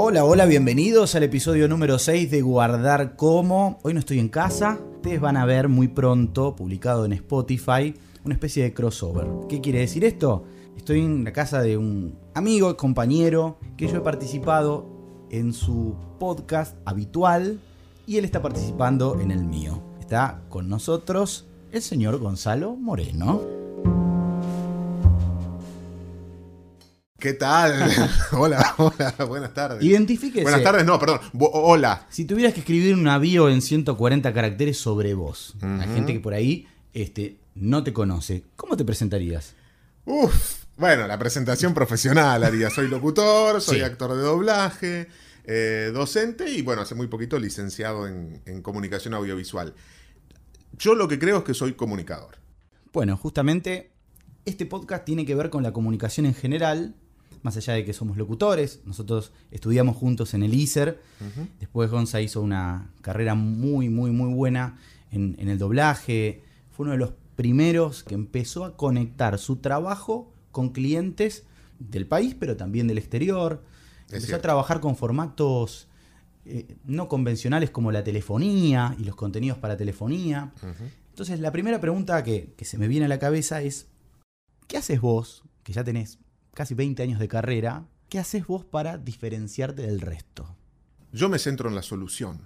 Hola, hola, bienvenidos al episodio número 6 de Guardar Como. Hoy no estoy en casa, ustedes van a ver muy pronto, publicado en Spotify, una especie de crossover. ¿Qué quiere decir esto? Estoy en la casa de un amigo, compañero, que yo he participado en su podcast habitual y él está participando en el mío. Está con nosotros el señor Gonzalo Moreno. ¿Qué tal? hola, hola, buenas tardes. Identifíquese. Buenas tardes, no, perdón. Bo- hola. Si tuvieras que escribir una bio en 140 caracteres sobre vos, la Ujú. gente que por ahí este, no te conoce, ¿cómo te presentarías? Uf. Bueno, la presentación profesional haría. Soy locutor, soy Sí. actor de doblaje, eh, docente y bueno, hace muy poquito licenciado en, en comunicación audiovisual. Yo lo que creo es que soy comunicador. Bueno, justamente este podcast tiene que ver con la comunicación en general, más allá de que somos locutores, nosotros estudiamos juntos en el ISER, después Gonza hizo una carrera muy, muy, muy buena en, en el doblaje, fue uno de los primeros que empezó a conectar su trabajo con clientes del país, pero también del exterior, Es empezó a trabajar con formatos eh, no convencionales como la telefonía y los contenidos para telefonía. Entonces, la primera pregunta que, que se me viene a la cabeza es, ¿qué haces vos, que ya tenés casi 20 años de carrera, qué haces vos para diferenciarte del resto? Yo me centro en la solución.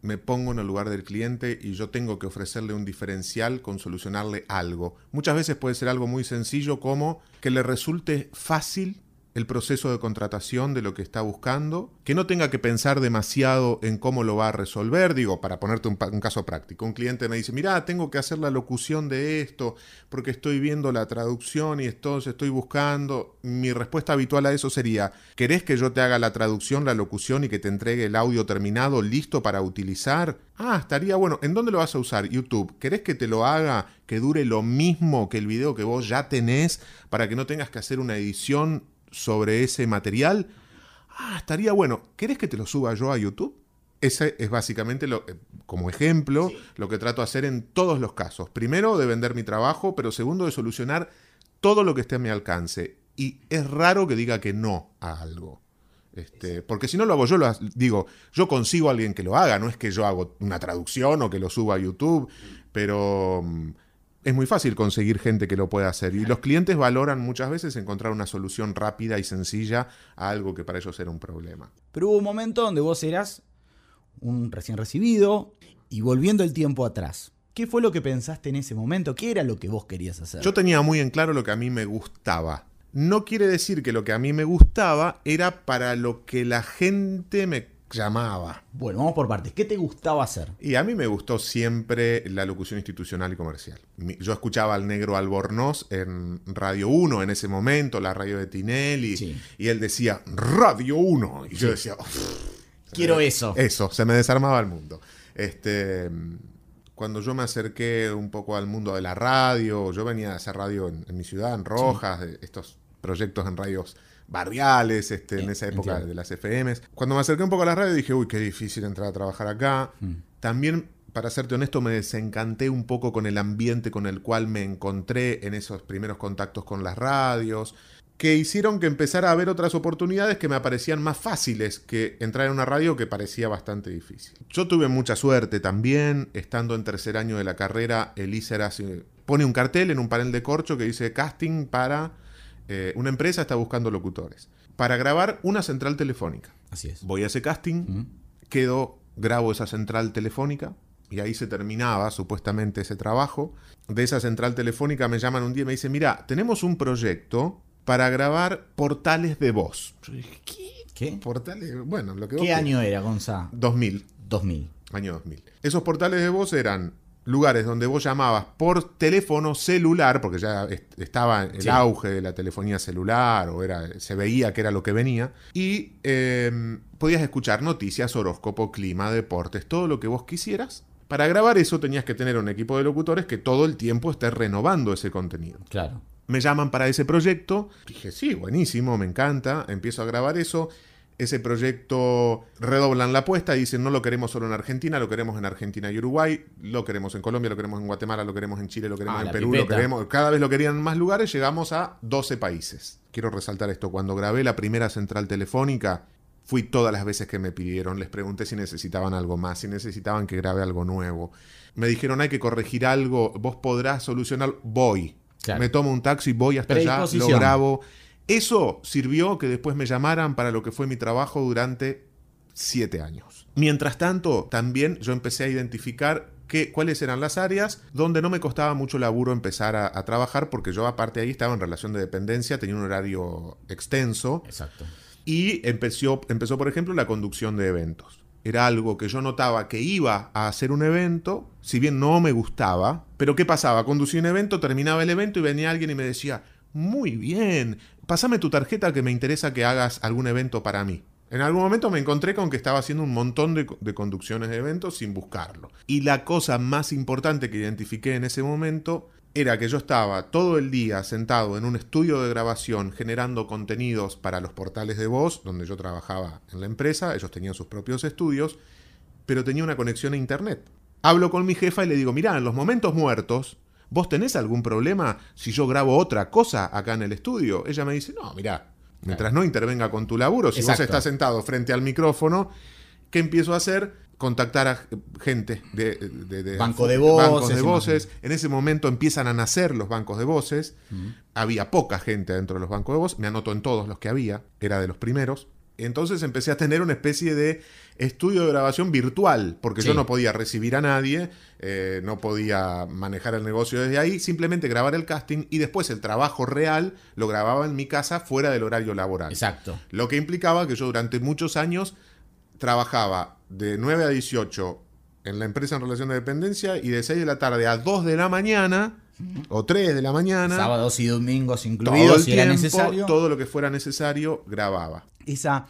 Me pongo en el lugar del cliente y yo tengo que ofrecerle un diferencial con solucionarle algo. Muchas veces puede ser algo muy sencillo como que le resulte fácil el proceso de contratación de lo que está buscando, que no tenga que pensar demasiado en cómo lo va a resolver. Digo, para ponerte un, caso práctico, un cliente me dice, mira, tengo que hacer la locución de esto porque estoy viendo la traducción y entonces estoy buscando. Mi respuesta habitual a eso sería, ¿querés que yo te haga la traducción, la locución y que te entregue el audio terminado listo para utilizar? Ah, estaría bueno. ¿En dónde lo vas a usar? YouTube. ¿Querés que te lo haga que dure lo mismo que el video que vos ya tenés para que no tengas que hacer una edición sobre ese material? Ah, estaría bueno. ¿Querés que te lo suba yo a YouTube? Ese es básicamente, lo, eh, como ejemplo, lo que trato de hacer en todos los casos. Primero, de vender mi trabajo, pero segundo, de solucionar todo lo que esté a mi alcance. Y es raro que diga que no a algo. Este, porque si no lo hago yo, lo digo, yo consigo a alguien que lo haga, no es que yo hago una traducción o que lo suba a YouTube, pero mm, es muy fácil conseguir gente que lo pueda hacer. Y los clientes valoran muchas veces encontrar una solución rápida y sencilla a algo que para ellos era un problema. Pero hubo un momento donde vos eras un recién recibido y volviendo el tiempo atrás. ¿Qué fue lo que pensaste en ese momento? ¿Qué era lo que vos querías hacer? Yo tenía muy en claro lo que a mí me gustaba. No quiere decir que lo que a mí me gustaba era para lo que la gente me llamaba. Bueno, vamos por partes. ¿Qué te gustaba hacer? Y a mí me gustó siempre la locución institucional y comercial. Yo escuchaba al negro Albornoz en Radio 1 en ese momento, la radio de Tinelli, Sí. y él decía Radio 1. Y yo decía, "Uf, Quiero eso. eso, se me desarmaba el mundo. Este, cuando yo me acerqué un poco al mundo de la radio, yo venía a hacer radio en, en mi ciudad, en Rojas, de estos proyectos en radios barriales, este, en Eh, esa época entiendo. de las FMs. Cuando me acerqué un poco a la radio dije, uy, qué difícil entrar a trabajar acá. Mm. También, para serte honesto, me desencanté un poco con el ambiente con el cual me encontré en esos primeros contactos con las radios, que hicieron que empezara a haber otras oportunidades que me parecían más fáciles que entrar en una radio que parecía bastante difícil. Yo tuve mucha suerte también, estando en tercer año de la carrera, el ISER hace- pone un cartel en un panel de corcho que dice casting para eh, una empresa está buscando locutores. Para grabar una central telefónica. Así es. Voy a ese casting, quedo, grabo esa central telefónica y ahí se terminaba supuestamente ese trabajo. De esa central telefónica me llaman un día y me dicen, mira, tenemos un proyecto para grabar portales de voz. ¿qué? ¿Qué? Portales, bueno, lo que ¿Qué año era, Gonza? 2000, 2000. año 2000. Esos portales de voz eran lugares donde vos llamabas por teléfono celular, porque ya est- estaba el Sí. auge de la telefonía celular, o era, se veía que era lo que venía, y eh, podías escuchar noticias, horóscopo, clima, deportes, todo lo que vos quisieras. Para grabar eso tenías que tener un equipo de locutores que todo el tiempo esté renovando ese contenido. Claro. Me llaman para ese proyecto. Dije, sí, buenísimo, me encanta. Empiezo a grabar eso. Ese proyecto redoblan la apuesta y dicen, no lo queremos solo en Argentina, lo queremos en Argentina y Uruguay, lo queremos en Colombia, lo queremos en Guatemala, lo queremos en Chile, lo queremos Ah, en Perú, lo queremos... Cada vez lo querían en más lugares, llegamos a 12 países. Quiero resaltar esto, cuando grabé la primera central telefónica, Fui todas las veces que me pidieron, les pregunté si necesitaban algo más, si necesitaban que grabe algo nuevo. Me dijeron hay que corregir algo, vos podrás solucionar, voy. Claro. Me tomo un taxi, voy hasta allá, lo grabo. Eso sirvió que después me llamaran para lo que fue mi trabajo durante siete años. Mientras tanto, también yo empecé a identificar que, cuáles eran las áreas donde no me costaba mucho laburo empezar a, a trabajar, porque yo aparte ahí estaba en relación de dependencia, tenía un horario extenso Exacto. y empezó, empezó, por ejemplo, la conducción de eventos. Era algo que yo notaba que iba a hacer un evento, si bien no me gustaba, pero ¿qué pasaba? Conducía un evento, terminaba el evento y venía alguien y me decía, muy bien, pásame tu tarjeta que me interesa que hagas algún evento para mí. En algún momento me encontré con que estaba haciendo un montón de, de conducciones de eventos sin buscarlo. Y la cosa más importante que identifiqué en ese momento era que yo estaba todo el día sentado en un estudio de grabación generando contenidos para los portales de voz, donde yo trabajaba en la empresa, ellos tenían sus propios estudios, pero tenía una conexión a internet. Hablo con mi jefa y le digo, mirá, en los momentos muertos, ¿vos tenés algún problema si yo grabo otra cosa acá en el estudio? Ella me dice, no, mirá, mientras no intervenga con tu laburo, si Exacto. vos estás sentado frente al micrófono, ¿qué empiezo a hacer? Contactar a gente de, de- de- Banco de bancos voces, de voces. En ese momento empiezan a nacer los bancos de voces. Había poca gente dentro de los bancos de voz. Me anoto en todos los que había. Era de los primeros. Entonces empecé a tener una especie de estudio de grabación virtual, porque Sí. yo no podía recibir a nadie, eh, no podía manejar el negocio desde ahí, simplemente grabar el casting y después el trabajo real lo grababa en mi casa fuera del horario laboral. Exacto. Lo que implicaba que yo durante muchos años trabajaba de 9 a 18 en la empresa en relación de dependencia y de 6 de la tarde a 2 de la mañana o 3 de la mañana, Sábados y domingos todo incluidos, el si era necesario. todo lo que fuera necesario, grababa. Esa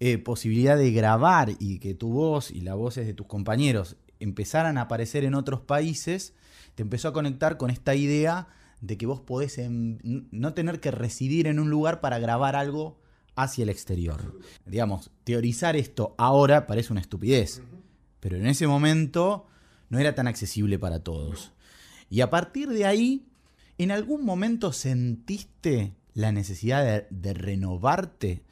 eh, posibilidad de grabar y que tu voz y las voces de tus compañeros empezaran a aparecer en otros países, te empezó a conectar con esta idea de que vos podés no tener que residir en un lugar para grabar algo hacia el exterior. Digamos, teorizar esto ahora parece una estupidez, pero en ese momento no era tan accesible para todos. Y a partir de ahí, ¿en algún momento sentiste la necesidad de renovarte?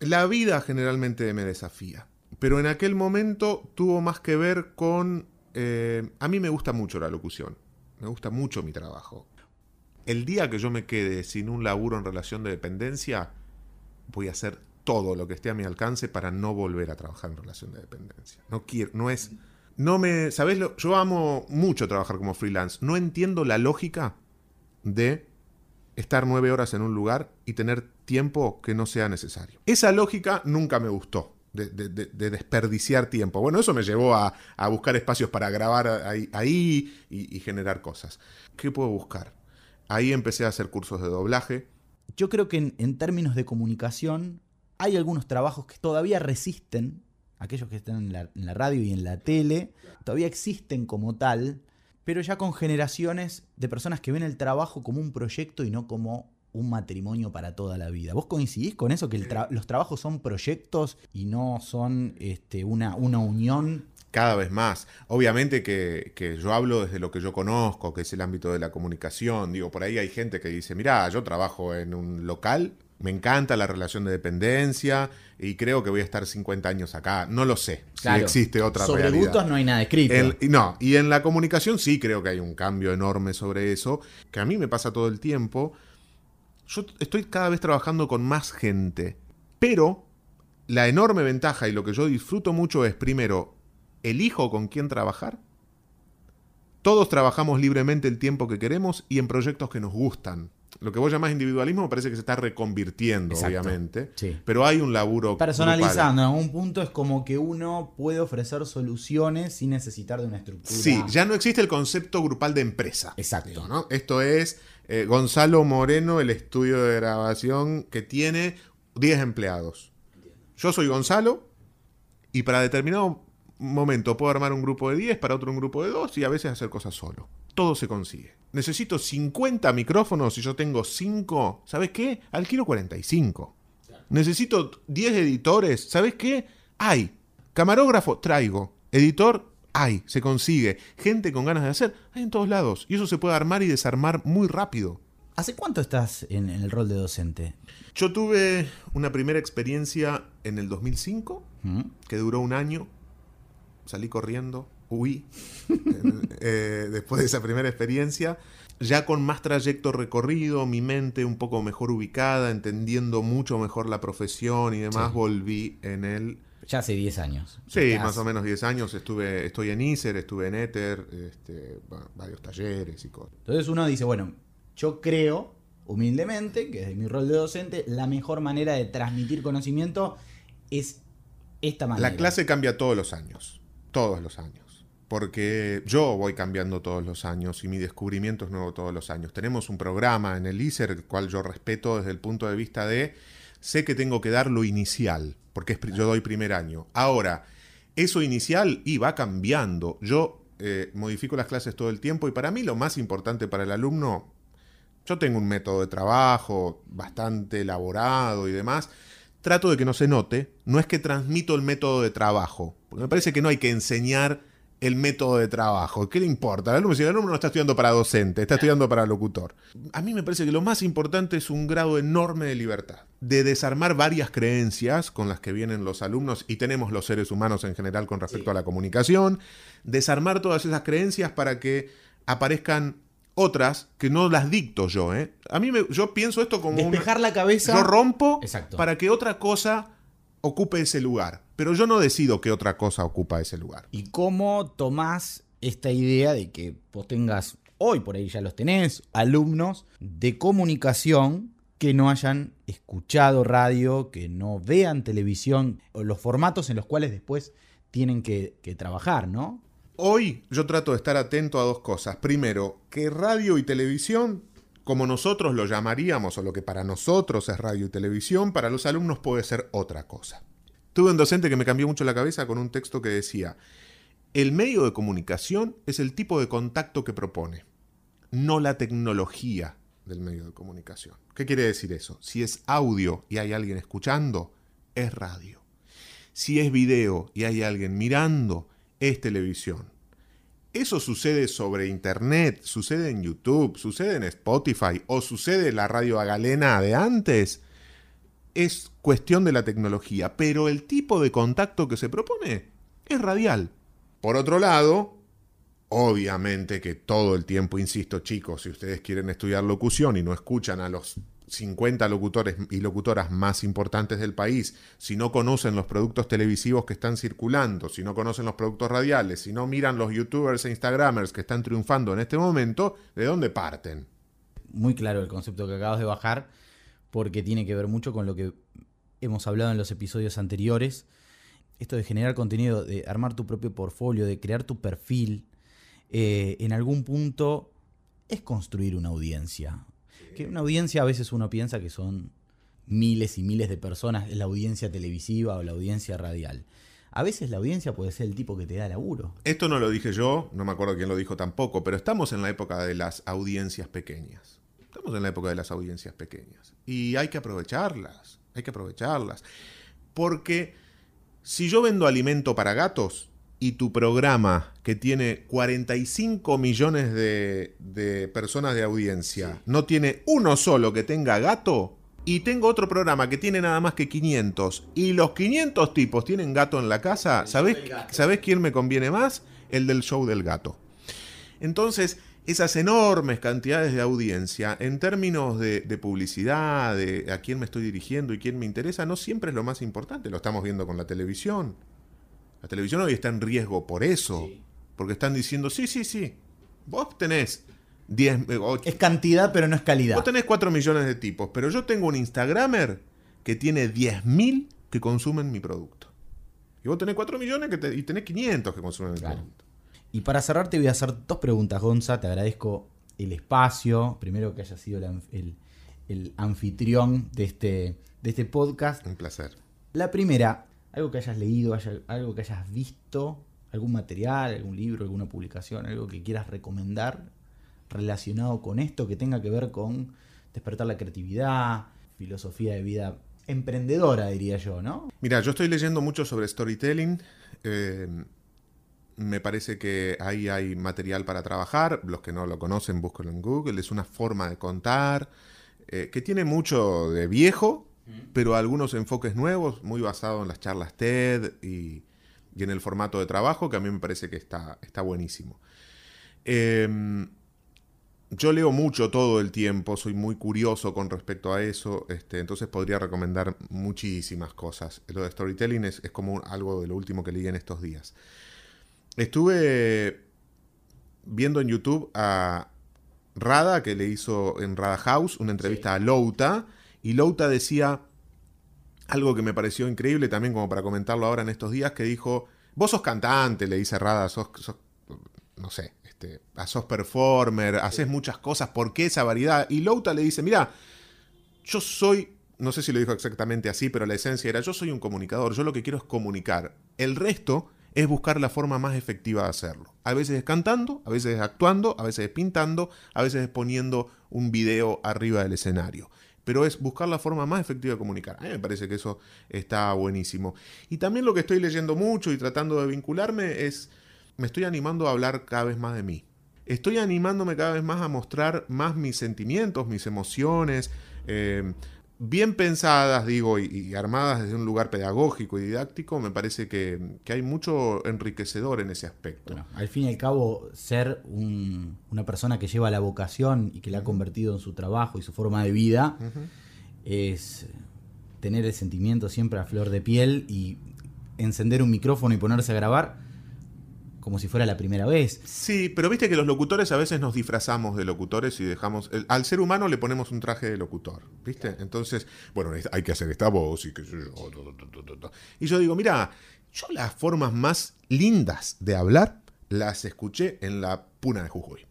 La vida generalmente me desafía, pero en aquel momento tuvo más que ver con... eh, a mí me gusta mucho la locución, me gusta mucho mi trabajo. El día que yo me quede sin un laburo en relación de dependencia, voy a hacer todo lo que esté a mi alcance para no volver a trabajar en relación de dependencia. No quiero, no es... No me... ¿Sabes? Lo? Yo amo mucho trabajar como freelance. No entiendo la lógica de estar nueve horas en un lugar y tener tiempo que no sea necesario. Esa lógica nunca me gustó, de, de- de- de desperdiciar tiempo. Bueno, eso me llevó a, buscar espacios para grabar ahí, y, generar cosas. ¿Qué puedo buscar? Ahí empecé a hacer cursos de doblaje. Yo creo que en, términos de comunicación hay algunos trabajos que todavía resisten, aquellos que están en la radio y en la tele, todavía existen como tal, pero ya con generaciones de personas que ven el trabajo como un proyecto y no como un matrimonio para toda la vida. ¿Vos coincidís con eso? Que el tra- los trabajos son proyectos y no son este, una, una unión. Cada vez más. Obviamente que, que yo hablo desde lo que yo conozco, que es el ámbito de la comunicación. Digo, por ahí hay gente que dice, mirá, yo trabajo en un local, me encanta la relación de dependencia y creo que voy a estar 50 años acá. No lo sé, Claro, si existe otra Sobre realidad. gustos no hay nada escrito. No, y en la comunicación sí creo que hay un cambio enorme sobre eso, que a mí me pasa todo el tiempo. Yo estoy cada vez trabajando con más gente, pero la enorme ventaja y lo que yo disfruto mucho es, primero, elijo con quién trabajar. Todos trabajamos libremente el tiempo que queremos y en proyectos que nos gustan. Lo que vos llamás individualismo me parece que se está reconvirtiendo, Exacto. obviamente. Sí. Pero hay un laburo. Personalizando, en algún punto es como que uno puede ofrecer soluciones sin necesitar de una estructura. Sí, ya no existe el concepto grupal de empresa. Exacto. ¿no? Esto es eh, Gonzalo Moreno, el estudio de grabación que tiene 10 empleados. Yo soy Gonzalo y para determinado momento puedo armar un grupo de 10, para otro un grupo de 2 y a veces hacer cosas solo. Todo se consigue. Necesito 50 micrófonos y yo tengo 5. ¿Sabes qué? Alquilo 45. Necesito 10 editores. ¿Sabes qué? Hay. Camarógrafo, traigo. Editor, hay. Se consigue. Gente con ganas de hacer, hay en todos lados. Y eso se puede armar y desarmar muy rápido. ¿Hace cuánto estás en, el rol de docente? Yo tuve una primera experiencia en el 2005, ¿Mm? que duró un año. Salí corriendo, huí, eh, después de esa primera experiencia. Ya con más trayecto recorrido, mi mente un poco mejor ubicada, entendiendo mucho mejor la profesión y demás, Sí. volví en el Ya hace 10 años. Sí, más o menos 10 años. Estuve, estoy en ISER, estuve en Ether, este, va- varios talleres y cosas. Entonces uno dice, bueno, yo creo humildemente que desde mi rol de docente la mejor manera de transmitir conocimiento es esta manera. La clase cambia todos los años, todos los años. Porque yo voy cambiando todos los años y mi descubrimiento es nuevo todos los años. Tenemos un programa en el ISER, el cual yo respeto desde el punto de vista de, sé que tengo que dar lo inicial, porque yo doy primer año. Ahora, eso inicial y va cambiando. Yo eh, modifico las clases todo el tiempo y para mí lo más importante para el alumno Yo tengo un método de trabajo bastante elaborado y demás. Trato de que no se note. No es que transmito el método de trabajo. Porque me parece que no hay que enseñar el método de trabajo. ¿Qué le importa? El alumno, si el alumno no está estudiando para docente, está estudiando para locutor. A mí me parece que lo más importante es un grado enorme de libertad. De desarmar varias creencias con las que vienen los alumnos y tenemos los seres humanos en general con respecto Sí. a la comunicación. Desarmar todas esas creencias para que aparezcan otras que no las dicto yo. ¿eh? A mí me- yo pienso esto como... una- Despejar la cabeza. yo rompo Exacto. para que otra cosa ocupe ese lugar. Pero yo no decido que otra cosa ocupa ese lugar. ¿Y cómo tomás esta idea de que vos tengas, hoy por ahí ya los tenés, alumnos de comunicación que no hayan escuchado radio, que no vean televisión, o los formatos en los cuales después tienen que, que trabajar, ¿no? Hoy yo trato de estar atento a dos cosas. Primero, que radio y televisión, como nosotros lo llamaríamos, o lo que para nosotros es radio y televisión, para los alumnos puede ser otra cosa. Tuve un docente que me cambió mucho la cabeza con un texto que decía, el medio de comunicación es el tipo de contacto que propone, no la tecnología del medio de comunicación. ¿Qué quiere decir eso? Si es audio y hay alguien escuchando, es radio. Si es video y hay alguien mirando, es televisión. Eso sucede sobre internet, sucede en YouTube, sucede en Spotify o sucede en la radio Agalena de antes. Es cuestión de la tecnología, pero el tipo de contacto que se propone es radial. Por otro lado, obviamente que todo el tiempo, insisto chicos, si ustedes quieren estudiar locución y no escuchan a los 50 locutores y locutoras más importantes del país, si no conocen los productos televisivos que están circulando, si no conocen los productos radiales, si no miran los youtubers e instagramers que están triunfando en este momento, ¿de dónde parten? Muy claro el concepto que acabas de bajar, porque tiene que ver mucho con lo que hemos hablado en los episodios anteriores. Esto de generar contenido, de armar tu propio portfolio, de crear tu perfil, eh, en algún punto es construir una audiencia. Que una audiencia a veces uno piensa que son miles y miles de personas, la audiencia televisiva o la audiencia radial. A veces la audiencia puede ser el tipo que te da laburo. Esto no lo dije yo, no me acuerdo quién lo dijo tampoco, pero estamos en la época de las audiencias pequeñas. Estamos en la época de las audiencias pequeñas. Y hay que aprovecharlas, hay que aprovecharlas. Porque si yo vendo alimento para gatos y tu programa, que tiene 45 millones de, de personas de audiencia, no tiene uno solo que tenga gato, y tengo otro programa que tiene nada más que 500, y los 500 tipos tienen gato en la casa, ¿sabés, ¿sabés quién me conviene más? El del show del gato. Entonces, esas enormes cantidades de audiencia, en términos de, de publicidad, de a quién me estoy dirigiendo y quién me interesa, no siempre es lo más importante. Lo estamos viendo con la televisión. La televisión hoy está en riesgo por eso. Sí. Porque están diciendo, sí, sí, sí. Vos tenés 10... eh, Es cantidad, pero no es calidad. Vos tenés 4 millones de tipos, pero yo tengo un Instagramer que tiene 10.000 que consumen mi producto. Y vos tenés 4 millones que te- y tenés 500 que consumen mi Claro. producto. Y para cerrar te voy a hacer dos preguntas, Gonza. Te agradezco el espacio. Primero que hayas sido el, anf- el- el anfitrión de este, de este podcast. Un placer. La primera, algo que hayas leído, haya- algo que hayas visto, algún material, algún libro, alguna publicación, algo que quieras recomendar relacionado con esto que tenga que ver con despertar la creatividad, filosofía de vida emprendedora, diría yo, ¿no? Mira, yo estoy leyendo mucho sobre storytelling. eh, Me parece que ahí hay material para trabajar. Los que no lo conocen, búsquenlo en Google. Es una forma de contar eh, que tiene mucho de viejo, pero algunos enfoques nuevos, muy basado en las charlas TED y, y, en el formato de trabajo, que a mí me parece que está, está buenísimo. Eh, yo leo mucho todo el tiempo, soy muy curioso con respecto a eso, este, entonces podría recomendar muchísimas cosas. Lo de storytelling es, es como algo de lo último que leí en estos días. Estuve viendo en YouTube a Rada, que le hizo en Rada House una entrevista a Louta, y Louta decía algo que me pareció increíble también como para comentarlo ahora en estos días, que dijo, vos sos cantante, le dice Rada, sos, sos no sé, este, sos performer, haces muchas cosas, ¿por qué esa variedad? Y Louta le dice, mira, yo soy, no sé si lo dijo exactamente así, pero la esencia era, yo soy un comunicador, yo lo que quiero es comunicar. El resto es buscar la forma más efectiva de hacerlo. A veces es cantando, a veces es actuando, a veces es pintando, a veces es poniendo un video arriba del escenario. Pero es buscar la forma más efectiva de comunicar. A mí me parece que eso está buenísimo. Y también lo que estoy leyendo mucho y tratando de vincularme es me estoy animando a hablar cada vez más de mí. Estoy animándome cada vez más a mostrar más mis sentimientos, mis emociones, eh, bien pensadas, digo, y, armadas desde un lugar pedagógico y didáctico, me parece que, hay mucho enriquecedor en ese aspecto. al fin y al cabo, ser una persona que lleva la vocación y que la ha convertido en su trabajo y su forma de vida, es tener el sentimiento siempre a flor de piel y encender un micrófono y ponerse a grabar como si fuera la primera vez. Sí, pero viste que los locutores a veces nos disfrazamos de locutores y dejamos. al ser humano le ponemos un traje de locutor, ¿viste? Entonces, bueno, hay que hacer esta voz y que yo. Y yo digo, mira, yo las formas más lindas de hablar las escuché en la puna de Jujuy.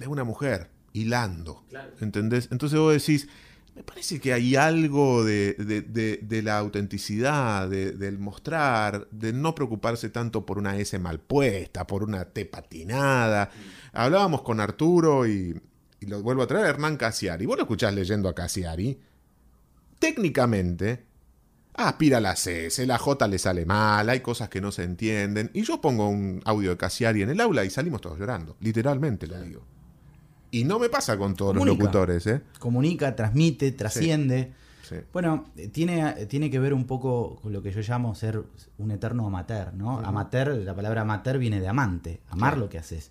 Es una mujer hilando. ¿Entendés? Entonces vos decís, me parece que hay algo de, la autenticidad, del mostrar, de no preocuparse tanto por una S mal puesta, por una T patinada. Hablábamos con Arturo y, lo vuelvo a traer, Hernán Casiari. Vos lo escuchás leyendo a Casiari. Técnicamente, aspira la C, la J le sale mal, hay cosas que no se entienden. Y yo pongo un audio de Casiari en el aula y salimos todos llorando. Literalmente lo digo. Y no me pasa con todos los locutores. ¿eh? Comunica, transmite, trasciende. Bueno, eh, tiene, tiene que ver un poco con lo que yo llamo ser un eterno amateur, ¿no? Amateur, la palabra amateur viene de amante, amar lo que haces.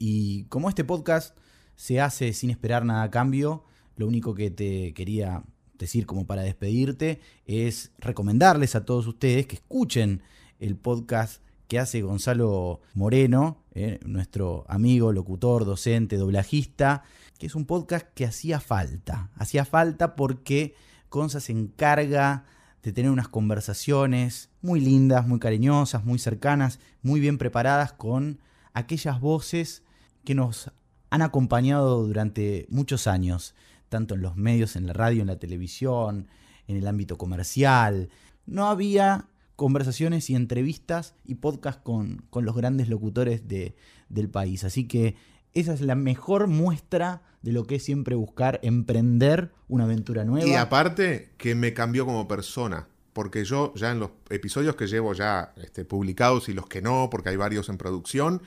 Y como este podcast se hace sin esperar nada a cambio, lo único que te quería decir como para despedirte es recomendarles a todos ustedes que escuchen el podcast que hace Gonzalo Moreno, eh, nuestro amigo, locutor, docente, doblajista, que es un podcast que hacía falta. Hacía falta porque Gonza se encarga de tener unas conversaciones muy lindas, muy cariñosas, muy cercanas, muy bien preparadas con aquellas voces que nos han acompañado durante muchos años, tanto en los medios, en la radio, en la televisión, en el ámbito comercial. No había conversaciones y entrevistas y podcast con, los grandes locutores de, del país. Así que esa es la mejor muestra de lo que es siempre buscar emprender una aventura nueva. Y aparte que me cambió como persona, porque yo ya en los episodios que llevo ya este, publicados y los que no, porque hay varios en producción,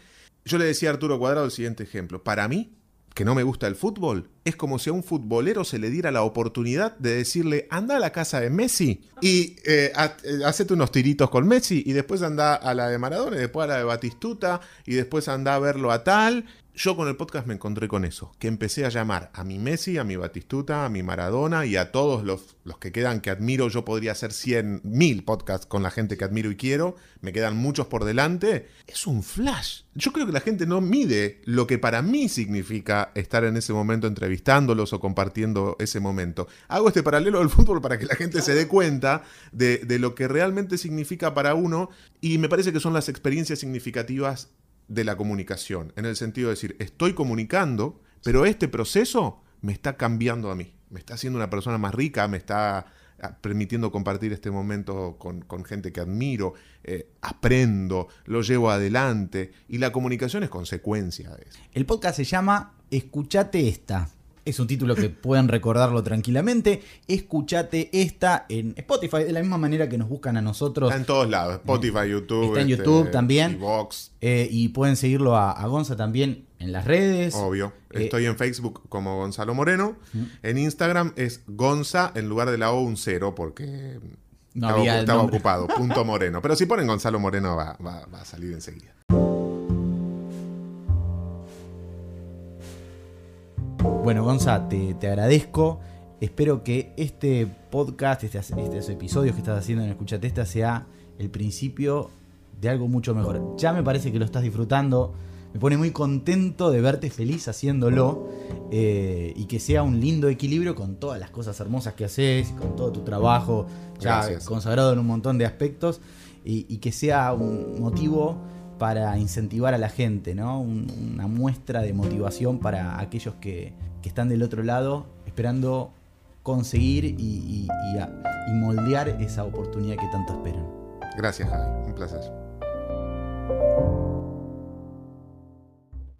yo le decía a Arturo Cuadrado el siguiente ejemplo. Para mí, que no me gusta el fútbol, es como si a un futbolero se le diera la oportunidad de decirle, anda a la casa de Messi y eh, eh, hacete unos tiritos con Messi y después anda a la de Maradona y después a la de Batistuta y después anda a verlo a tal yo con el podcast me encontré con eso, que empecé a llamar a mi Messi, a mi Batistuta, a mi Maradona y a todos los, los que quedan que admiro. Yo podría hacer 100 mil podcasts con la gente que admiro y quiero, me quedan muchos por delante. Es un flash. Yo creo que la gente no mide lo que para mí significa estar en ese momento entrevistándolos o compartiendo ese momento. Hago este paralelo del fútbol para que la gente se dé cuenta de, de lo que realmente significa para uno y me parece que son las experiencias significativas de la comunicación, en el sentido de decir, estoy comunicando, pero este proceso me está cambiando a mí, me está haciendo una persona más rica, me está ah, permitiendo compartir este momento con, gente que admiro, eh, aprendo, lo llevo adelante y la comunicación es consecuencia de eso. El podcast se llama Escuchate esta. Es un título que pueden recordarlo tranquilamente. Escuchate esta en Spotify, de la misma manera que nos buscan a nosotros. Está en todos lados, Spotify, YouTube. Está en YouTube también. Y Vox. Eh, y pueden seguirlo a, a, Gonza también en las redes. Obvio. Eh, Estoy en Facebook como Gonzalo Moreno. En Instagram es Gonza en lugar de la O un cero porque No estaba, había estaba ocupado. Punto Moreno. Pero si ponen Gonzalo Moreno va, va- va a salir enseguida. Bueno, Gonza, te, te agradezco. Espero que este podcast, este, estos episodios que estás haciendo en Escuchate Esta sea el principio de algo mucho mejor. Ya me parece que lo estás disfrutando. Me pone muy contento de verte feliz haciéndolo eh, y que sea un lindo equilibrio con todas las cosas hermosas que haces, con todo tu trabajo ya Gracias. consagrado en un montón de aspectos y, y que sea un motivo para incentivar a la gente, ¿no? Un- una muestra de motivación para aquellos que, que están del otro lado esperando conseguir y, moldear esa oportunidad que tanto esperan. Gracias, Javi. Un placer.